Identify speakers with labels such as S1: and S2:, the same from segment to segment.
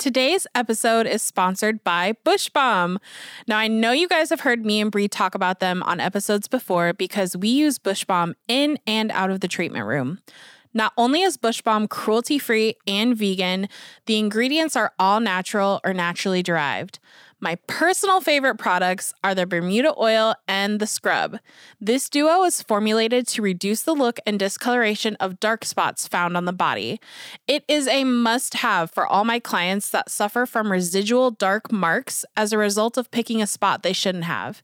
S1: Today's episode is sponsored by Bush Balm. Now, I know you guys have heard me and Brie talk about them on episodes before because we use Bush Balm in and out of the treatment room. Not only is Bush Balm cruelty free and vegan, the ingredients are all natural or naturally derived. My personal favorite products are the Bermuda oil and the scrub. This duo is formulated to reduce the look and discoloration of dark spots found on the body. It is a must have for all my clients that suffer from residual dark marks as a result of picking a spot they shouldn't have.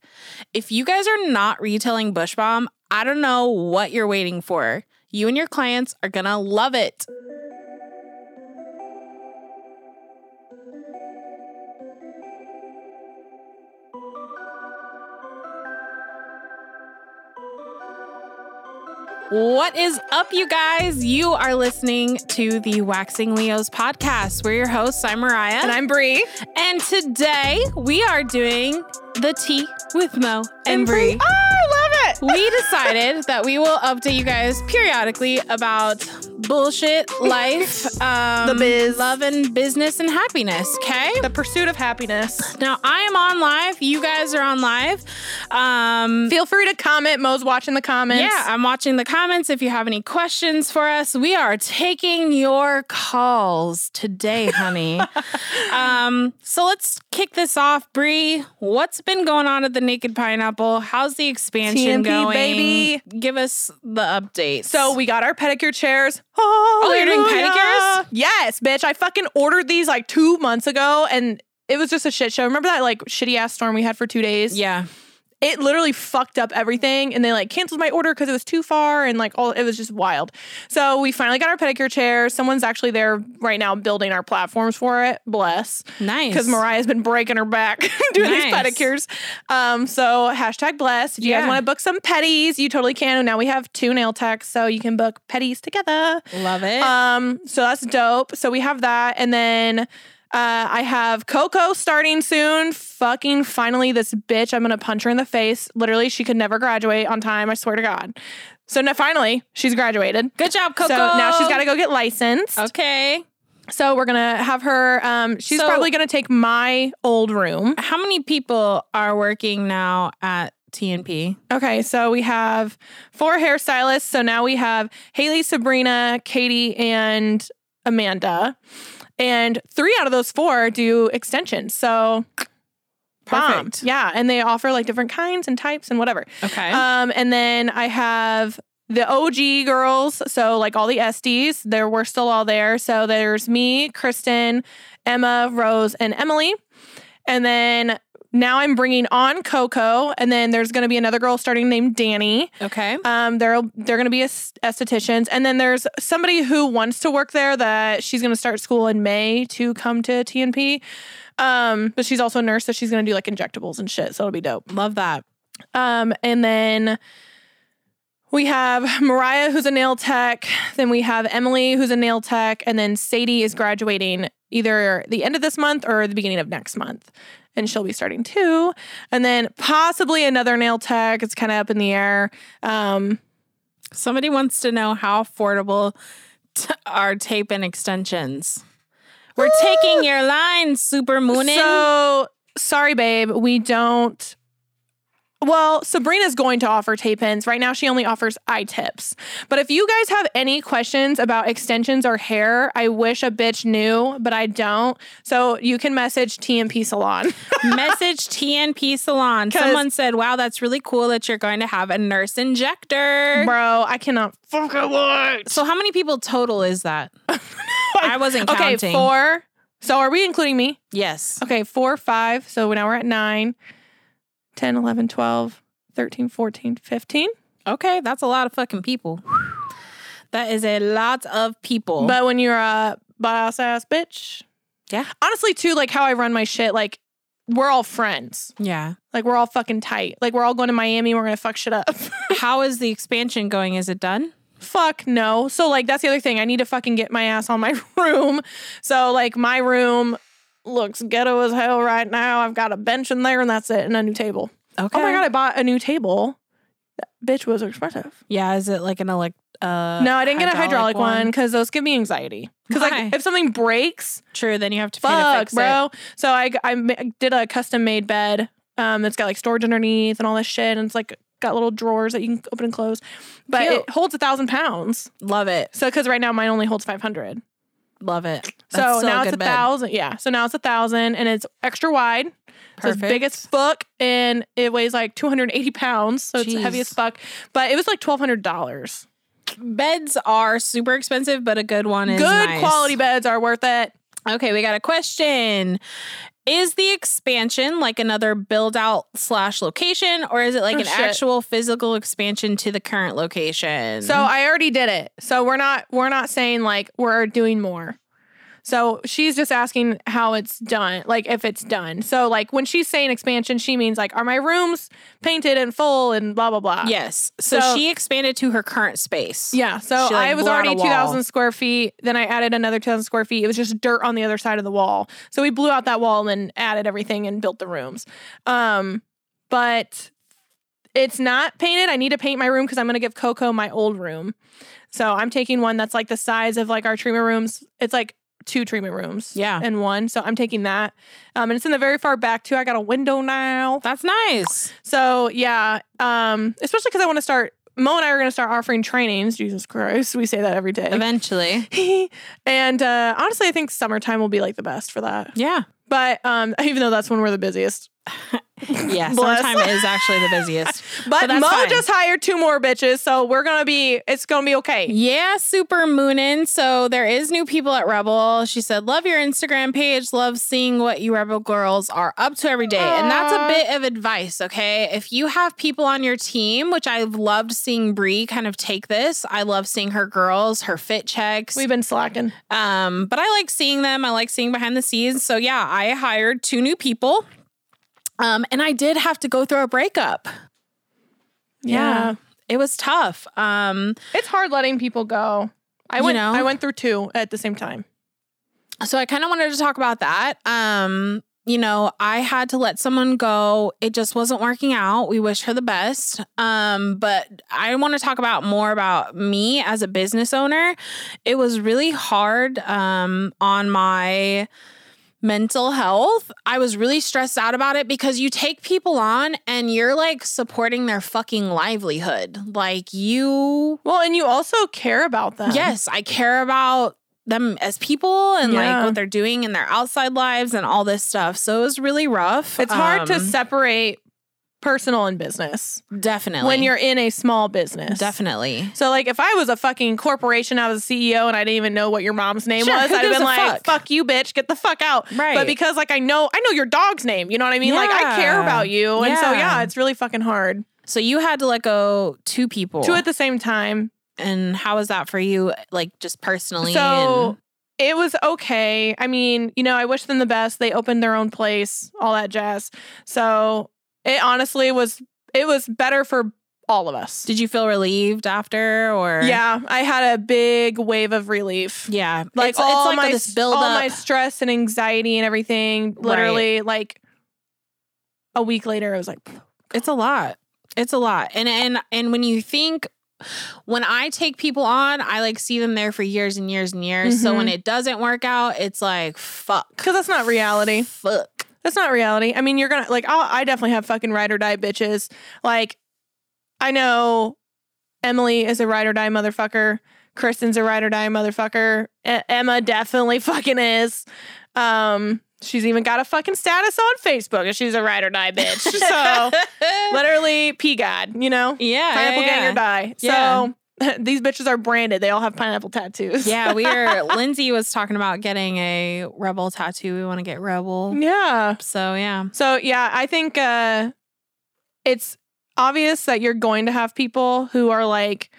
S1: If you guys are not retailing Bush Balm, I don't know what you're waiting for. You and your clients are gonna love it. What is up, you guys? You are listening to the Waxing Leos podcast. We're your hosts. I'm Mariah.
S2: And I'm Brie.
S1: And today we are doing the tea with Mo and,
S2: And
S1: Brie.
S2: Brie. Oh, I love it.
S1: we decided that we will update you guys periodically about bullshit, life, um,
S2: The biz.
S1: love, and business and happiness. Okay.
S2: The pursuit of happiness.
S1: Now I am on live. You guys are on live. Um,
S2: Feel free to comment. Mo's watching the comments.
S1: yeah, I'm watching the comments. If you have any questions for us, we are taking your calls today, honey. um, so let's kick this off, Bree. What's been going on at the Naked Pineapple? How's the expansion going?
S2: baby.
S1: Give us the updates.
S2: So we got our pedicure chairs.
S1: Oh, you're doing pedicures?
S2: Yes, bitch. I fucking ordered these like two months ago and it was just a shit show. Remember that like shitty ass storm we had for two days?
S1: yeah,
S2: It literally fucked up everything and they like canceled my order because it was too far and like all it was just wild. So we finally got our pedicure chair Someone's actually there right now building our platforms for it. Bless.
S1: nice.
S2: because Mariah's been breaking her back doing these pedicures. Um, so hashtag bless If you
S1: Yeah.
S2: guys want to book some petties, you totally can. And now we have two nail techs, so you can book petties together.
S1: love it.
S2: Um, so that's dope. So we have that, and then. Uh, I have Coco starting soon. Fucking finally, this bitch. I'm gonna punch her in the face. Literally, she could never graduate on time. I swear to God. So now, finally, she's graduated.
S1: Good job, Coco.
S2: So now she's got to go get licensed.
S1: Okay.
S2: So we're gonna have her. Um, she's
S1: So-
S2: probably gonna take my old room.
S1: How many people are working now at TNP?
S2: Okay, so we have four hairstylists. So now we have Haley, Sabrina, Katie, and Amanda. And three out of those four do extensions. So bomb.
S1: Perfect.
S2: Yeah, and they offer like different kinds and types and whatever.
S1: Okay.
S2: Um, and then I have the OG girls, so like all the SDs, there we're still all there. So there's me, Kristen, Emma, Rose, and Emily. And then now I'm bringing on Coco, and then there's going to be another girl starting named Danny.
S1: okay.
S2: Um, they're they're going to be estheticians, and then there's somebody who wants to work there that she's going to start school in May to come to TNP. Um, but she's also a nurse, so she's going to do like injectables and shit. So it'll be dope.
S1: Love that.
S2: Um, and then we have Mariah, who's a nail tech. Then we have Emily, who's a nail tech. And then Sadie is graduating either the end of this month or the beginning of next month. And she'll be starting too. And then possibly another nail tech. It's kind of up in the air. Um,
S1: Somebody wants to know how affordable t- are tape and extensions. We're taking your line, Super Moonin.
S2: so sorry, babe. We don't. Well, Sabrina's going to offer tape ins. Right now, she only offers I-tips. But if you guys have any questions about extensions or hair, I wish a bitch knew, but I don't. So you can message TNP Salon.
S1: Message TNP Salon. Someone said, wow, that's really cool that you're going to have a nurse injector.
S2: Bro, I cannot fucking wait.
S1: So, how many people total is that? I wasn't
S2: Okay,
S1: counting.
S2: four. So are we including me?
S1: Yes.
S2: Okay, four, five. So now we're at nine, 10, 11, 12, 13, 14, 15.
S1: Okay, that's a lot of fucking people. That is a lot of people.
S2: But when you're a boss ass bitch,
S1: Yeah.
S2: Honestly, too, like how I run my shit, like we're all friends.
S1: yeah.
S2: Like we're all fucking tight. Like we're all going to Miami. We're gonna fuck shit up.
S1: How is the expansion going? Is it done?
S2: fuck no. So like that's the other thing. I need to fucking get my ass on my room. So like my room looks ghetto as hell right now. I've got a bench in there and that's it, and a new table.
S1: Okay.
S2: Oh my god, I bought a new table. That bitch was expensive.
S1: Yeah. Is it like an elec- Uh,
S2: no, I didn't get a hydraulic one because those give me anxiety. Because like if something breaks,
S1: True. Then you have to
S2: fuck,
S1: fix it.
S2: bro. So I I did a custom made bed um that's got like storage underneath and all this shit, and it's like got little drawers that you can open and close, but
S1: Cute.
S2: it holds a thousand pounds.
S1: Love it.
S2: So because right now mine only holds five hundred.
S1: Love it.
S2: So
S1: still
S2: now it's a
S1: bed.
S2: thousand. Yeah. So now it's a thousand, and it's extra wide. So it's
S1: Perfect.
S2: big as fuck, and it weighs like 280 pounds. So it's heavy
S1: Jeez.
S2: as fuck. But it was like $1,200.
S1: Beds are super expensive, but a good one is
S2: Good
S1: nice.
S2: quality beds are worth it.
S1: Okay, we got a question. Is the expansion like another build out slash location, or is it like
S2: Oh,
S1: an
S2: shit.
S1: actual physical expansion to the current location?
S2: So I already did it. So we're not we're not saying like we're doing more. So she's just asking how it's done, like if it's done. So like when she's saying expansion, she means like are my rooms painted and full and blah blah blah.
S1: yes. So,
S2: So-
S1: she expanded to her current space.
S2: Yeah. So
S1: She, like,
S2: I was already 2,000 square feet. Then I added another 2,000 square feet. It was just dirt on the other side of the wall. So we blew out that wall and added everything and built the rooms. Um, but it's not painted. I need to paint my room because I'm going to give Coco my old room. So I'm taking one that's like the size of like our treatment rooms. It's like two treatment rooms.
S1: Yeah.
S2: And one. So I'm taking that. Um, and it's in the very far back too. I got a window now.
S1: That's nice.
S2: So yeah, um, especially because I want to start. Mo and I are going to start offering trainings. Jesus Christ, we say that every day.
S1: Eventually.
S2: and uh, honestly, I think summertime will be like the best for that.
S1: Yeah.
S2: But um, even though that's when we're the busiest.
S1: Yeah. Summertime is actually the busiest.
S2: But,
S1: that's
S2: Mo
S1: fine.
S2: just hired two more bitches, so we're gonna be. It's gonna be okay.
S1: Yeah, super moonin. So there is new people at Rebel. She said, "Love your Instagram page. Love seeing what you Rebel girls are up to every day." And that's a bit of advice, okay? If you have people on your team, which I've loved seeing Bree kind of take this. I love seeing her girls, her fit checks.
S2: We've been slacking.
S1: Um, but I like seeing them. I like seeing behind the scenes. So yeah, I hired two new people. Um, and I did have to go through a breakup.
S2: Yeah.
S1: It was tough. Um,
S2: It's hard letting people go. I
S1: You
S2: went.
S1: know?
S2: I went through two at the same time.
S1: so I kind of wanted to talk about that. Um, you know, I had to let someone go. It just wasn't working out. We wish her the best. Um, but I want to talk about more about me as a business owner. It was really hard um on my mental health. I was really stressed out about it because you take people on and you're like supporting their fucking livelihood. Like you
S2: Well, and you also care about them.
S1: Yes, I care about them as people and
S2: Yeah.
S1: like what they're doing in their outside lives and all this stuff. So it was really rough.
S2: It's hard to
S1: Um,
S2: separate personal and business
S1: definitely
S2: when you're in a small business.
S1: definitely.
S2: So, like, if I was a fucking corporation, I was a CEO, and I didn't even know what your mom's name
S1: Sure,
S2: was, I'd have been like,
S1: fuck?
S2: "Fuck you, bitch, get the fuck out."
S1: Right.
S2: But because, like, I know, I know your dog's name. You know what I mean? Like, I care about you, and so
S1: Yeah.
S2: yeah, it's really fucking hard.
S1: So you had to let go two people.
S2: Two at the same time.
S1: and how was that for you? Like just personally?
S2: So it was okay. I mean, you know, I wish them the best. They opened their own place, all that jazz. So it honestly was. It was better for all of us.
S1: did you feel relieved after or
S2: Yeah, I had a big wave of relief.
S1: Yeah.
S2: like
S1: it's,
S2: all
S1: it's like
S2: my
S1: this build
S2: all
S1: up.
S2: my stress and anxiety and everything. Literally, like a week later, I was like,
S1: It's a lot. It's a lot. And and and when you think when I take people on, I like see them there for years and years and years. So
S2: Mhm.
S1: when it doesn't work out, it's like fuck.
S2: because that's not reality.
S1: Fuck.
S2: That's not reality. I mean, you're gonna like. I'll, I definitely have fucking ride or die bitches. Like, I know Emily is a ride or die motherfucker. Kristen's a ride or die motherfucker. E- Emma definitely fucking is. Um, she's even got a fucking status on Facebook, and she's a ride or die bitch. so literally, P God, you know,
S1: yeah,
S2: pineapple
S1: yeah,
S2: gang or die.
S1: Yeah.
S2: So these bitches are branded. They all have pineapple tattoos.
S1: Yeah, we are. Lindsay was talking about getting a rebel tattoo. We want to get rebel.
S2: yeah.
S1: So yeah,
S2: So yeah, I think uh it's obvious that you're going to have people who are like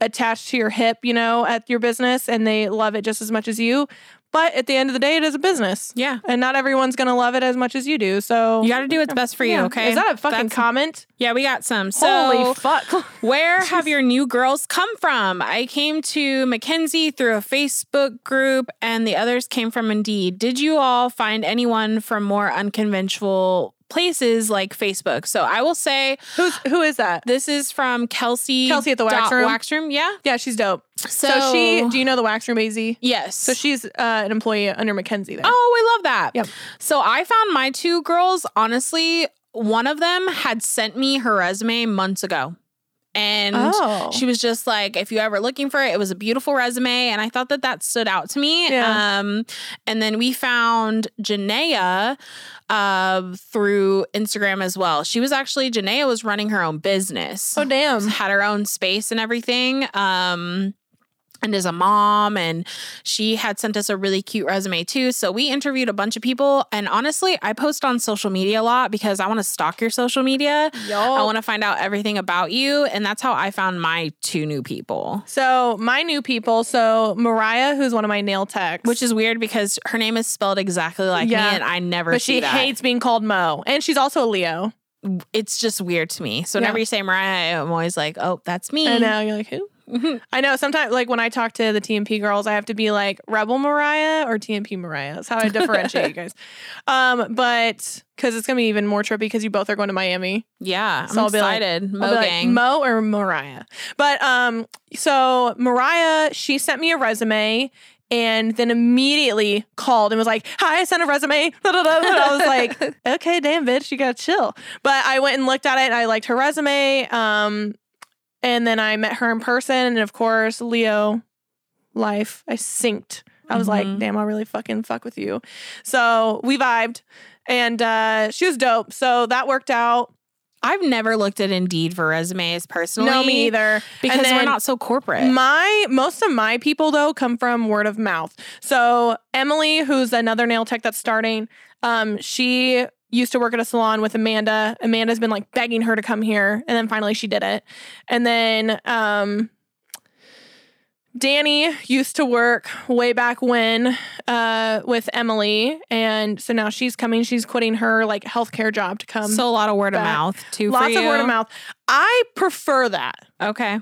S2: attached to your hip, you know, at your business and they love it just as much as you. But at the end of the day, it is a business.
S1: yeah.
S2: And not everyone's gonna love it as much as you do. So
S1: You got to do what's best for you.
S2: Yeah.
S1: Okay.
S2: Is that a fucking
S1: That's-
S2: comment?
S1: Yeah, we got some. So
S2: Holy fuck.
S1: Where have your new girls come from? I came to Mackenzie through a Facebook group, and the others came from Indeed. Did you all find anyone from more unconventional places like Facebook. So I will say
S2: Who's who is that?
S1: this is from Kelsey.
S2: Kelsey at the wax room?
S1: Wax room, yeah.
S2: Yeah, she's dope.
S1: So,
S2: So, she, do you know the wax room AZ?
S1: yes.
S2: So she's uh, an employee under Mackenzie there.
S1: Oh, I love that.
S2: Yep.
S1: So I found my two girls, honestly, one of them had sent me her resume months ago. And
S2: Oh.
S1: she was just like, if you ever looking for it, it was a beautiful resume. And I thought that that stood out to me.
S2: Yeah.
S1: Um, and then we found Janaea uh, through Instagram as well. She was actually, Janaea was running her own business
S2: oh damn.
S1: had her own space and everything. Um, and is a mom, and she had sent us a really cute resume too. So we interviewed a bunch of people, and honestly, I post on social media a lot because I want to stalk your social media.
S2: Yo.
S1: I want to find out everything about you, and that's how I found my two new people.
S2: So my new people. So Mariah, who's one of my nail techs,
S1: Which is weird because her name is spelled exactly like
S2: Yeah.
S1: me, and I never
S2: but she
S1: that.
S2: hates being called Mo, and she's also a Leo.
S1: It's just weird to me. So
S2: Yeah.
S1: whenever you say Mariah, I'm always like, "Oh, that's me."
S2: I know you're like who? I know. Sometimes, like when I talk to the TNP girls, I have to be like Rebel Mariah or TNP Mariah. That's how I differentiate you guys. Um, but because it's gonna be even more trippy because you both are going to Miami.
S1: Yeah, I'm
S2: So I'll be like-
S1: excited.
S2: I'll
S1: Mo
S2: be like. Mo or Mariah. But um, so Mariah, she sent me a resume. And then immediately called and was like, "Hi, I sent a resume." Da, da. And I was like, "Okay, damn, bitch, you gotta chill." But I went and looked at it, and I liked her resume. Um, and then I met her in person, and of course, Leo life. I synced. I was like,
S1: Mhm.
S2: "Damn, I really fucking fuck with you." So we vibed, and uh, she was dope. So that worked out.
S1: I've never looked at Indeed for resumes personally.
S2: No, me either.
S1: Because we're not so corporate.
S2: My most of my people though come from word of mouth. So Emily, who's another nail tech that's starting, um, she used to work at a salon with Amanda. Amanda's been like begging her to come here, and then finally she did it. And then um, Danny used to work way back when uh, with Emily, and so now she's coming. She's quitting her like healthcare job to come.
S1: so a lot of word of mouth too.
S2: lots of word of mouth. I prefer that.
S1: Okay,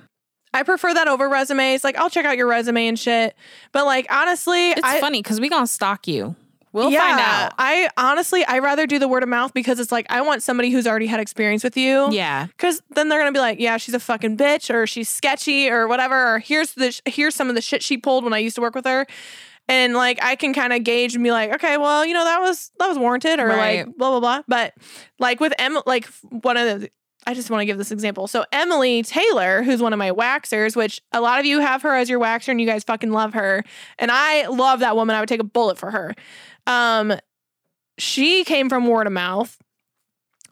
S2: I prefer that over resumes. Like I'll check out your resume and shit. But like honestly,
S1: it's
S2: I
S1: funny because we gonna stalk you. We'll
S2: yeah,
S1: find out.
S2: I honestly I rather do the word of mouth because it's like I want somebody who's already had experience with you.
S1: Yeah,
S2: Cause then they're gonna be like, yeah, she's a fucking bitch, or she's sketchy, or whatever. Or here's the sh- here's some of the shit she pulled when I used to work with her, and like I can kind of gauge and be like, okay, well, you know that was that was warranted, or
S1: Right.
S2: like blah blah blah. But like with Em, like one of the, I just want to give this example. So Emily Taylor, who's one of my waxers, which a lot of you have her as your waxer, and you guys fucking love her, and I love that woman. I would take a bullet for her. Um, she came from word of mouth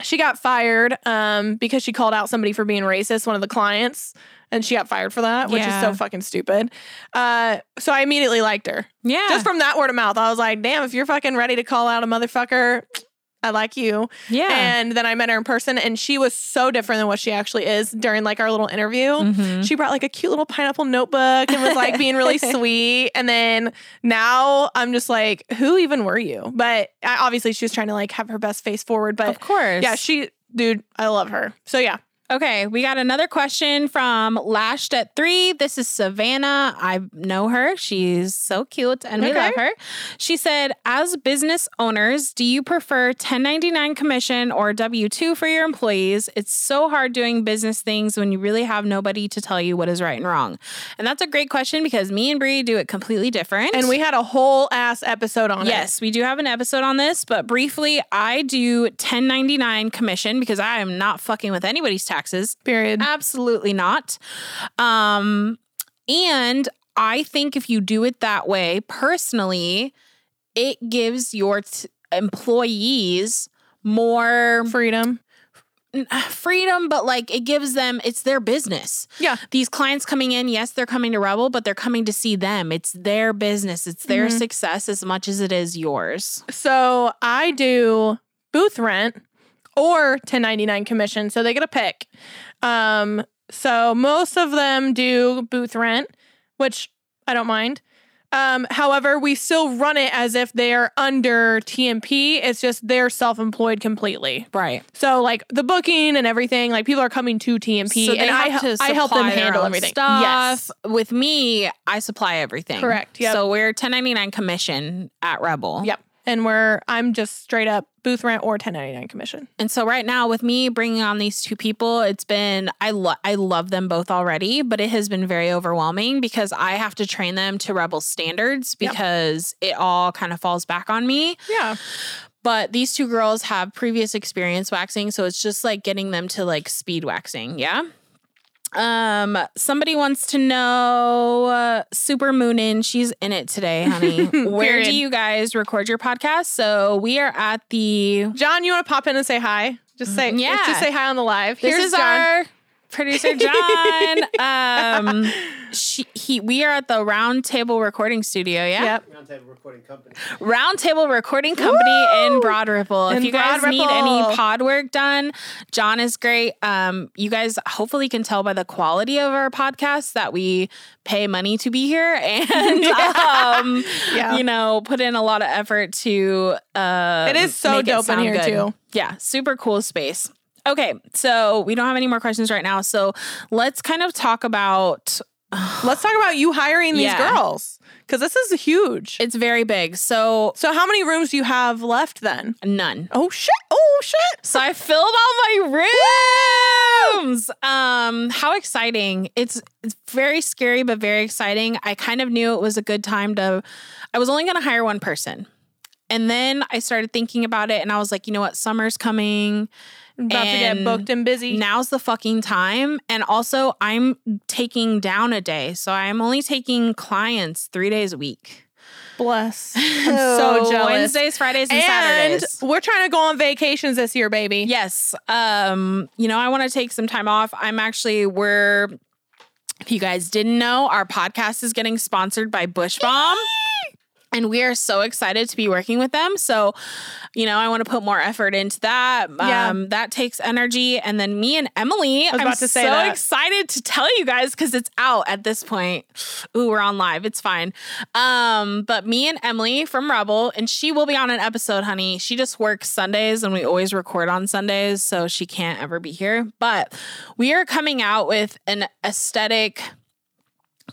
S2: she got fired um, because she called out somebody for being racist, one of the clients, and she got fired for that, which
S1: Yeah.
S2: is so fucking stupid. Uh, so I immediately liked her.
S1: yeah,
S2: Just from that word of mouth, I was like, damn, if you're fucking ready to call out a motherfucker, I like you.
S1: yeah.
S2: And then I met her in person, and she was so different than what she actually is during like our little interview.
S1: Mhm.
S2: She brought like a cute little pineapple notebook and was like being really sweet. And then now I'm just like, who even were you? But I, obviously, she was trying to like have her best face forward. But
S1: of course.
S2: yeah, she, dude, I love her. So yeah,
S1: Okay, we got another question from Lashed at Three. This is Savannah. I know her. She's so cute and we
S2: Okay.
S1: love her. She said, As business owners, do you prefer 1099 commission or W 2 for your employees? It's so hard doing business things when you really have nobody to tell you what is right and wrong. And that's a great question because me and Bree do it completely different.
S2: and we had a whole ass episode on it.
S1: Yes, we do have an episode on this, but briefly, I do 1099 commission because I am not fucking with anybody's taxes.
S2: Period.
S1: Absolutely not. Um, and I think if you do it that way, personally, it gives your t- employees more
S2: Freedom.
S1: freedom, but like it gives them, it's their business.
S2: Yeah.
S1: These clients coming in, yes, they're coming to Rebel, but they're coming to see them. It's their business, it's their
S2: Mhm.
S1: success as much as it is yours.
S2: So I do booth rent or 1099 commission. So they get a pick. Um, so most of them do booth rent, which I don't mind. Um, however, we still run it as if they're under TNP. It's just they're self employed completely.
S1: Right.
S2: So like the booking and everything, like people are coming to TNP,
S1: So they
S2: and I
S1: to
S2: I help them handle everything.
S1: Stuff.
S2: Yes,
S1: With me, I supply everything.
S2: Correct, yep.
S1: So we're 1099 commission at Rebel.
S2: Yep. And we're I'm just straight up booth rent or 1099 commission.
S1: And so right now with me bringing on these two people, it's been I love I love them both already, but it has been very overwhelming because I have to train them to rebel standards
S2: Yep.
S1: because it all kind of falls back on me.
S2: Yeah.
S1: But these two girls have previous experience waxing, so it's just like getting them to like speed waxing, yeah? Um somebody wants to know uh, Super Moonin, she's in it today, honey. Where do you guys record your podcast? So we are at the
S2: John, you want to pop in and say hi? Just say
S1: Yeah.
S2: Just say hi on the live.
S1: This
S2: Here's
S1: is
S2: John.
S1: our producer John. um, she, he, we are at the Round Table Recording Studio. Yeah,
S2: Yep.
S3: Roundtable Recording Company.
S1: Round Table Recording Company in
S2: Woo!
S1: Broad Ripple. if
S2: In
S1: you guys
S2: Broad
S1: need any pod work done, John is great. Um, you guys hopefully can tell by the quality of our podcast that we pay money to be here and um,
S2: Yeah.
S1: you know put in a lot of effort to. Uh,
S2: It is so
S1: make
S2: dope in here,
S1: good.
S2: too.
S1: Yeah, super cool space. Okay, so we don't have any more questions right now. So let's kind of talk about
S2: Let's talk about you hiring these
S1: Yeah.
S2: girls because this is huge.
S1: it's very big. So
S2: so, how many rooms do you have left then?
S1: none.
S2: Oh shit! Oh shit!
S1: So I filled all my rooms. Um, how exciting. It's it's very scary but very exciting. I kind of knew it was a good time to I was only going to hire one person. And then I started thinking about it and I was like, you know what? Summer's coming.
S2: About to get booked and busy.
S1: Now's the fucking time. And also, I'm taking down a day. So I'm only taking clients three days a week.
S2: Bless. I'm so jealous.
S1: Wednesdays, Fridays, and,
S2: and
S1: Saturdays.
S2: we're trying to go on vacations this year, baby.
S1: Yes. Um, you know, I want to take some time off. I'm actually we're if you guys didn't know, our podcast is getting sponsored by Bush Balm. And we are so excited to be working with them. So, you know, I want to put more effort into that.
S2: Yeah.
S1: Um, that takes energy. And then me and Emily, I'm
S2: about to say
S1: so
S2: that.
S1: excited to tell you guys because it's out at this point. Ooh, we're on live. It's fine. Um, but me and Emily from Rebel, and she will be on an episode, honey. She just works Sundays and we always record on Sundays, so she can't ever be here. But we are coming out with an aesthetic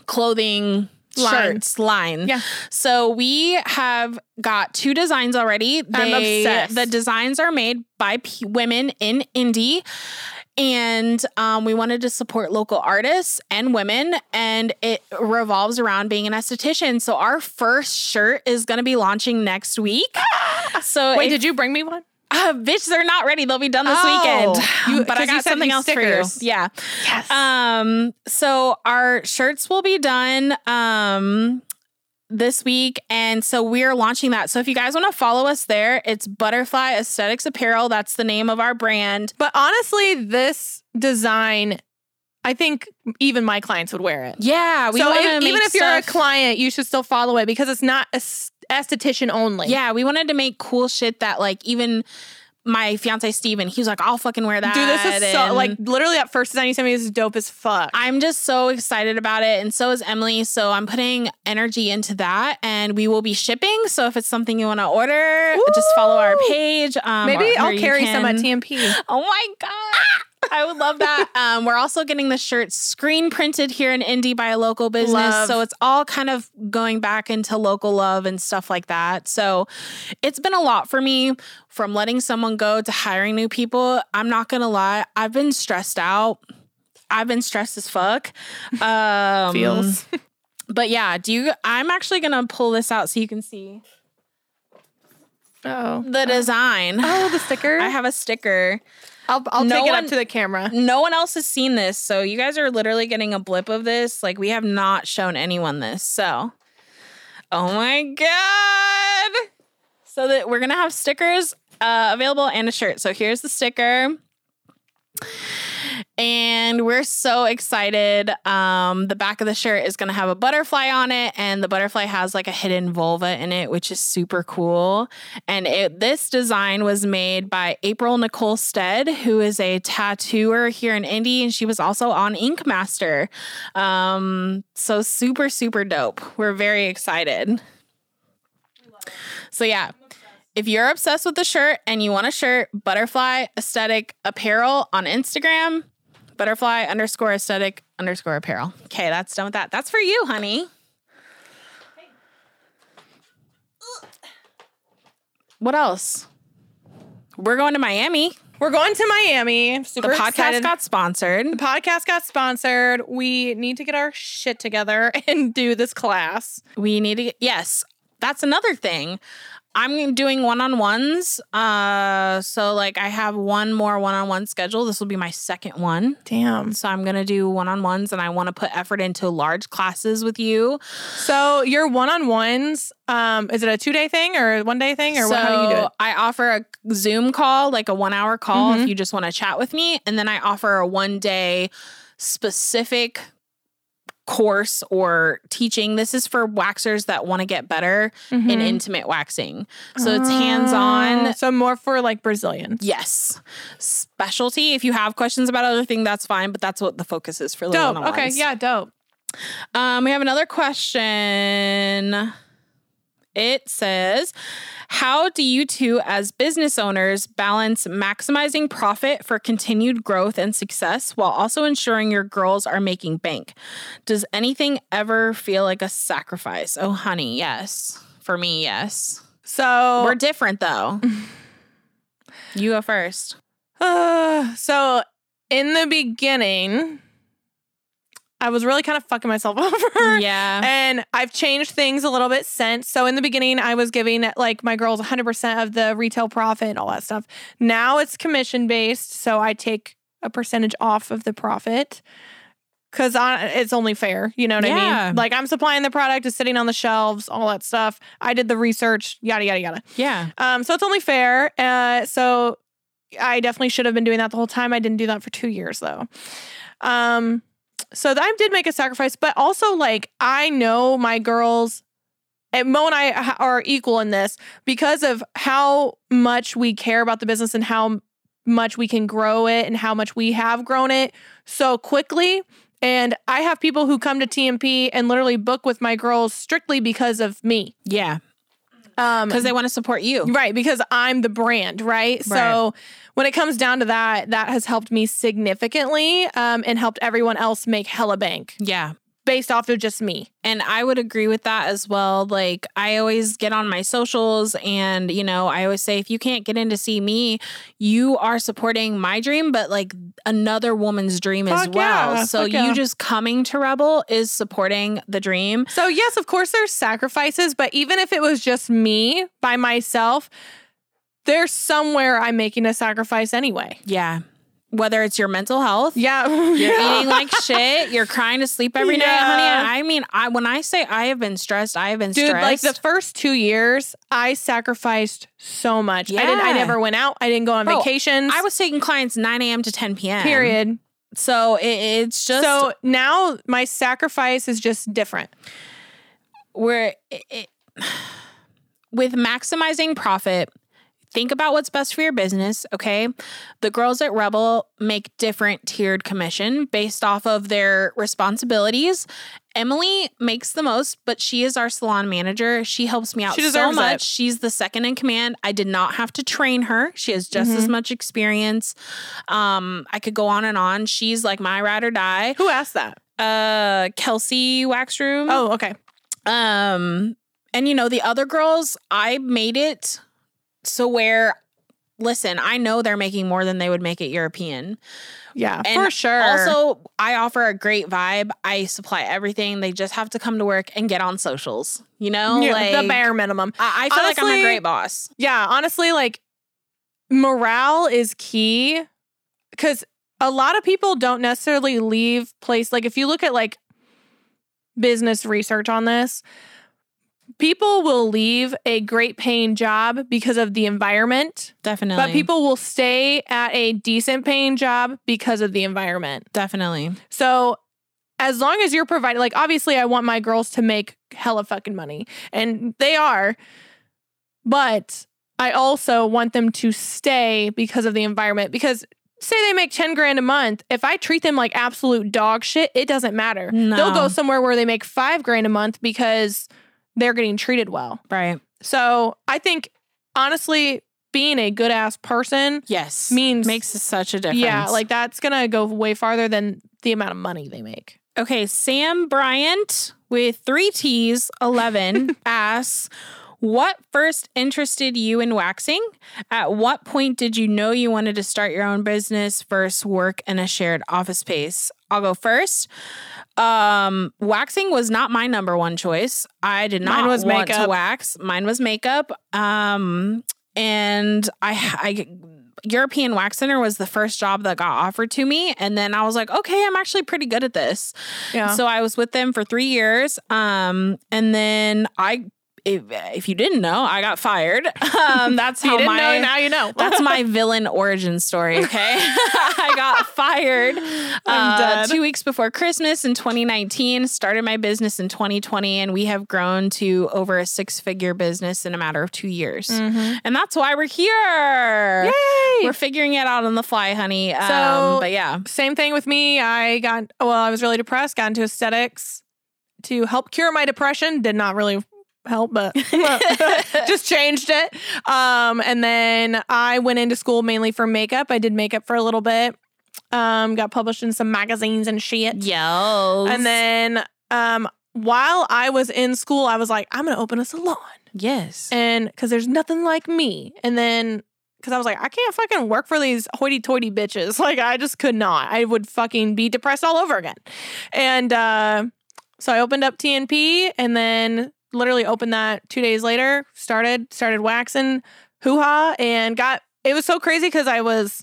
S1: clothing
S2: Line.
S1: shirts line.
S2: Yeah.
S1: So we have got two designs already.
S2: I'm obsessed.
S1: The designs are made by p- women in Indy. And um, we wanted to support local artists and women, and it revolves around being an esthetician. So our first shirt is going to be launching next week. So
S2: Wait,
S1: if-
S2: did you bring me one?
S1: Uh, bitch, they're not ready. They'll be done this
S2: Oh,
S1: weekend.
S2: you-
S1: but I got something else
S2: stickers.
S1: for you. Yeah.
S2: Yes.
S1: Um, so our shirts will be done um this week. And so we're launching that. So if you guys want to follow us there, it's Butterfly Aesthetics Apparel. That's the name of our brand.
S2: but honestly, this design, I think even my clients would wear it.
S1: Yeah. We
S2: so if, even if you're a client, you should still follow it because it's not es- esthetician only.
S1: Yeah, we wanted to make cool shit that like even my fiance Steven, he was like, I'll fucking wear that.
S2: Dude, this is so
S1: and-
S2: like literally that first design you sent me is dope as fuck.
S1: I'm just so excited about it. And so is Emily. So I'm putting energy into that and we will be shipping. So if it's something you want to order, just follow our page. Um,
S2: Maybe I'll carry some at
S1: can-
S2: TNP.
S1: Oh my God. I would love that. Um, we're also getting the shirt screen printed here in Indy by a local business.
S2: Love.
S1: So it's all kind of going back into local love and stuff like that. So it's been a lot for me from letting someone go to hiring new people. I'm not going to lie, I've been stressed out. I've been stressed as fuck. Um,
S2: Feels.
S1: But yeah, do you? I'm actually going to pull this out so you can see
S2: Oh.
S1: the design.
S2: Oh, the sticker.
S1: I have a sticker.
S2: I'll, I'll
S1: No
S2: take it
S1: one-
S2: up to the camera.
S1: No one else has seen this, so you guys are literally getting a blip of this. Like we have not shown anyone this. So, oh my god! So that we're gonna have stickers uh, available and a shirt. So here's the sticker. We're so excited. Um, the back of the shirt is going to have a butterfly on it, and the butterfly has like a hidden vulva in it, which is super cool. And it, this design was made by April Nicole Stead, who is a tattooer here in Indy, and she was also on Ink Master. Um, so super, super dope. We're very excited. So yeah, if you're obsessed with the shirt and you want a shirt, butterfly aesthetic apparel on Instagram, butterfly underscore aesthetic underscore apparel. Okay, that's done with that. That's for you, honey. what else? We're going to Miami.
S2: We're going to Miami. I'm super
S1: The podcast
S2: excited.
S1: got sponsored.
S2: the podcast got sponsored. We need to get our shit together and do this class.
S1: We need to get, yes, that's another thing. I'm doing one on ones. Uh, so like I have one more one on one schedule. This will be my second one.
S2: Damn.
S1: So I'm gonna do one on ones, and I want to put effort into large classes with you.
S2: So your one-on-ones, um, is it a two-day thing or one day thing or what, how do you do it?
S1: I offer a Zoom call, like a one hour call,
S2: Mhm.
S1: if you just want to chat with me, and then I offer a one day specific course or teaching. This is for waxers that want to get better in
S2: Mhm.
S1: intimate waxing. So it's hands on.
S2: Oh, So more for like Brazilians.
S1: Yes. Specialty. If you have questions about other thing, that's fine, but that's what the focus is for
S2: Dope. Okay. Yeah. Dope.
S1: Um, we have another question. It says, How do you two, as business owners, balance maximizing profit for continued growth and success while also ensuring your girls are making bank? Does anything ever feel like a sacrifice? Oh, honey, yes. For me, yes.
S2: So
S1: We're different though. you go first.
S2: Uh, so in the beginning, I was really kind of fucking myself over.
S1: Yeah.
S2: And I've changed things a little bit since. So in the beginning, I was giving like my girls 100% of the retail profit and all that stuff. Now it's commission based. So I take a percentage off of the profit because it's only fair. You know what I mean? Like I'm supplying the product, it's sitting on the shelves, all that stuff. I did the research, yada, yada, yada.
S1: Yeah.
S2: Um, so it's only fair. Uh, so I definitely should have been doing that the whole time. I didn't do that for two years though. Um, so I did make a sacrifice, but also like I know my girls. And Mo and I are equal in this because of how much we care about the business and how much we can grow it and how much we have grown it so quickly. And I have people who come to TNP and literally book with my girls strictly because of me.
S1: Yeah.
S2: Um,
S1: Because they want to support you.
S2: Right, because I'm the brand, right? So when it comes down to that, that has helped me significantly um, and helped everyone else make hella bank
S1: Yeah.
S2: Based off of just me.
S1: And I would agree with that as well. Like, I always get on my socials, and, you know, I always say, if you can't get in to see me, you are supporting my dream, but like another woman's dream as well.
S2: yeah,
S1: so,
S2: fuck
S1: you
S2: yeah.
S1: just coming to Rebel is supporting the dream.
S2: So, yes, of course, there's sacrifices, but even if it was just me by myself, there's somewhere I'm making a sacrifice anyway.
S1: Yeah. Whether it's your mental health,
S2: Yeah.
S1: You're eating like shit. You're crying to sleep every night, honey. I mean, I when I say I have been stressed, I have been
S2: Dude,
S1: stressed.
S2: like the first two years, I sacrificed so much. I didn't. I never went out. I didn't go on
S1: Bro,
S2: vacations.
S1: I was taking clients 9 a.m. to 10 p.m.
S2: period.
S1: So it, it's just
S2: so now my sacrifice is just different.
S1: where it, it, with maximizing profit think about what's best for your business okay? The girls at rebel make different tiered commission based off of their responsibilities. Emily makes the most but she is our salon manager. She helps me out so much
S2: it.
S1: she's the second in command. I did not have to train her. She has just
S2: Mm-hmm.
S1: as much experience. Um i could go on and on. She's like my ride or die.
S2: Who asked that?
S1: uh kelsey wax room
S2: Oh, okay.
S1: um, and you know, the other girls, I made it so where listen, I know they're making more than they would make at European.
S2: Yeah,
S1: And
S2: for sure.
S1: Also, I offer a great vibe. I supply everything. They just have to come to work and get on socials. You know,
S2: Yeah,
S1: like
S2: the bare minimum.
S1: I, I feel like I'm a great boss.
S2: Yeah, honestly, like morale is key because a lot of people don't necessarily leave place. Like if you look at like business research on this, people will leave a great paying job because of the environment,
S1: Definitely.
S2: but people will stay at a decent paying job because of the environment.
S1: definitely.
S2: So as long as you're providing, like, obviously, I want my girls to make hella fucking money, and they are, but I also want them to stay because of the environment. Because say they make 10 grand a month, if I treat them like absolute dog shit, it doesn't matter.
S1: No.
S2: They'll go somewhere where they make five grand a month because they're getting treated well.
S1: Right.
S2: So I think, honestly, being a good ass person,
S1: Yes.
S2: Means-
S1: makes such a difference.
S2: yeah, like that's gonna go way farther than the amount of money they make.
S1: Okay, Sam Bryant with three T's, 11 asks, What first interested you in waxing? At what point did you know you wanted to start your own business versus work in a shared office space? I'll go first. Um, waxing was not my number one choice. I did not
S2: Mine was
S1: want to
S2: makeup.
S1: wax. Mine was makeup. Um, and I, I European Wax Center was the first job that got offered to me, and then I was like, okay, I'm actually pretty good at this.
S2: Yeah.
S1: So I was with them for three years. Um, and then I, if, if you didn't know, I got fired. Um, that's how
S2: didn't
S1: my
S2: know, now you know.
S1: that's my villain origin story. Okay, I got fired uh, two weeks before Christmas in 2019. Started my business in 2020, and we have grown to over a six figure business in a matter of two years.
S2: Mhm.
S1: And that's why we're here.
S2: Yay!
S1: We're figuring it out on the fly, honey. Um,
S2: So-
S1: but yeah,
S2: Same thing with me. I got well, I was really depressed, got into aesthetics to help cure my depression. Did not really help, but just changed it. Um, and then I went into school mainly for makeup. I did makeup for a little bit. Um, got published in some magazines and shit.
S1: Yells.
S2: And then um while I was in school, I was like, I'm gonna open a salon.
S1: yes.
S2: And because there's nothing like me. And then because I was like, I can't fucking work for these hoity toity bitches. Like, I just could not. I would fucking be depressed all over again. And uh, so I opened up TNP and then literally opened that two days later, started, started waxing hoo ha and got it was so crazy because I was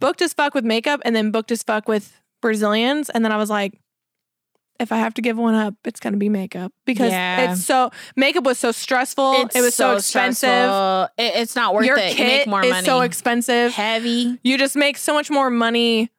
S2: booked as fuck with makeup and then booked as fuck with Brazilians. And then I was like, if I have to give one up, it's gonna be makeup because
S1: Yeah.
S2: it's so makeup was so stressful.
S1: It's
S2: it was so, expensive.
S1: It- it's not worth
S2: Your
S1: it.
S2: kit
S1: you make more
S2: is
S1: money.
S2: so expensive.
S1: Heavy.
S2: You just make so much more money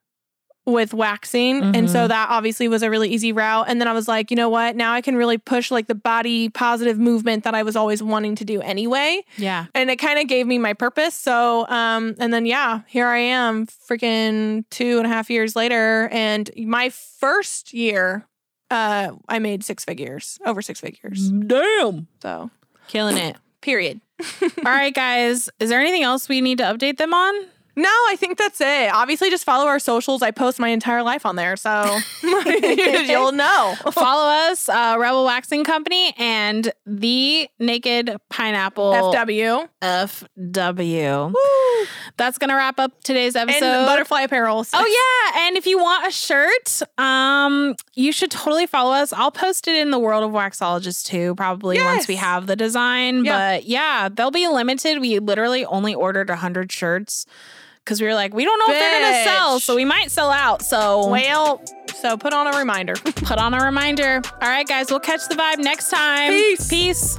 S2: with waxing. And
S1: Mm-hmm.
S2: so that obviously was a really easy route. And then I was like, you know what? Now I can really push like the body positive movement that I was always wanting to do anyway.
S1: Yeah.
S2: And it kind of gave me my purpose. So, um, and then yeah, here I am, freaking two and a half years later. And my first year, uh, I made six figures, over six figures.
S1: Damn.
S2: So,
S1: Killing it.
S2: period.
S1: All right, guys. Is there anything else we need to update them on?
S2: No, I think that's it. Obviously, just follow our socials. I post my entire life on there, so you'll know.
S1: Follow us, uh, Rebel Waxing Company, and the Naked Pineapple
S2: FW
S1: FW.
S2: Woo.
S1: That's gonna wrap up today's episode.
S2: and butterfly apparel.
S1: Oh yeah, and if you want a shirt, um, you should totally follow us. I'll post it in the World of Waxologists too, probably once we have the design.
S2: Yeah.
S1: But yeah, they'll be limited. We literally only ordered hundred shirts because we were like, we don't know if they're gonna sell, so we might sell out. So
S2: Well, so put on a reminder.
S1: put on a reminder. All right, guys, we'll catch the vibe next time.
S2: Peace.
S1: Peace.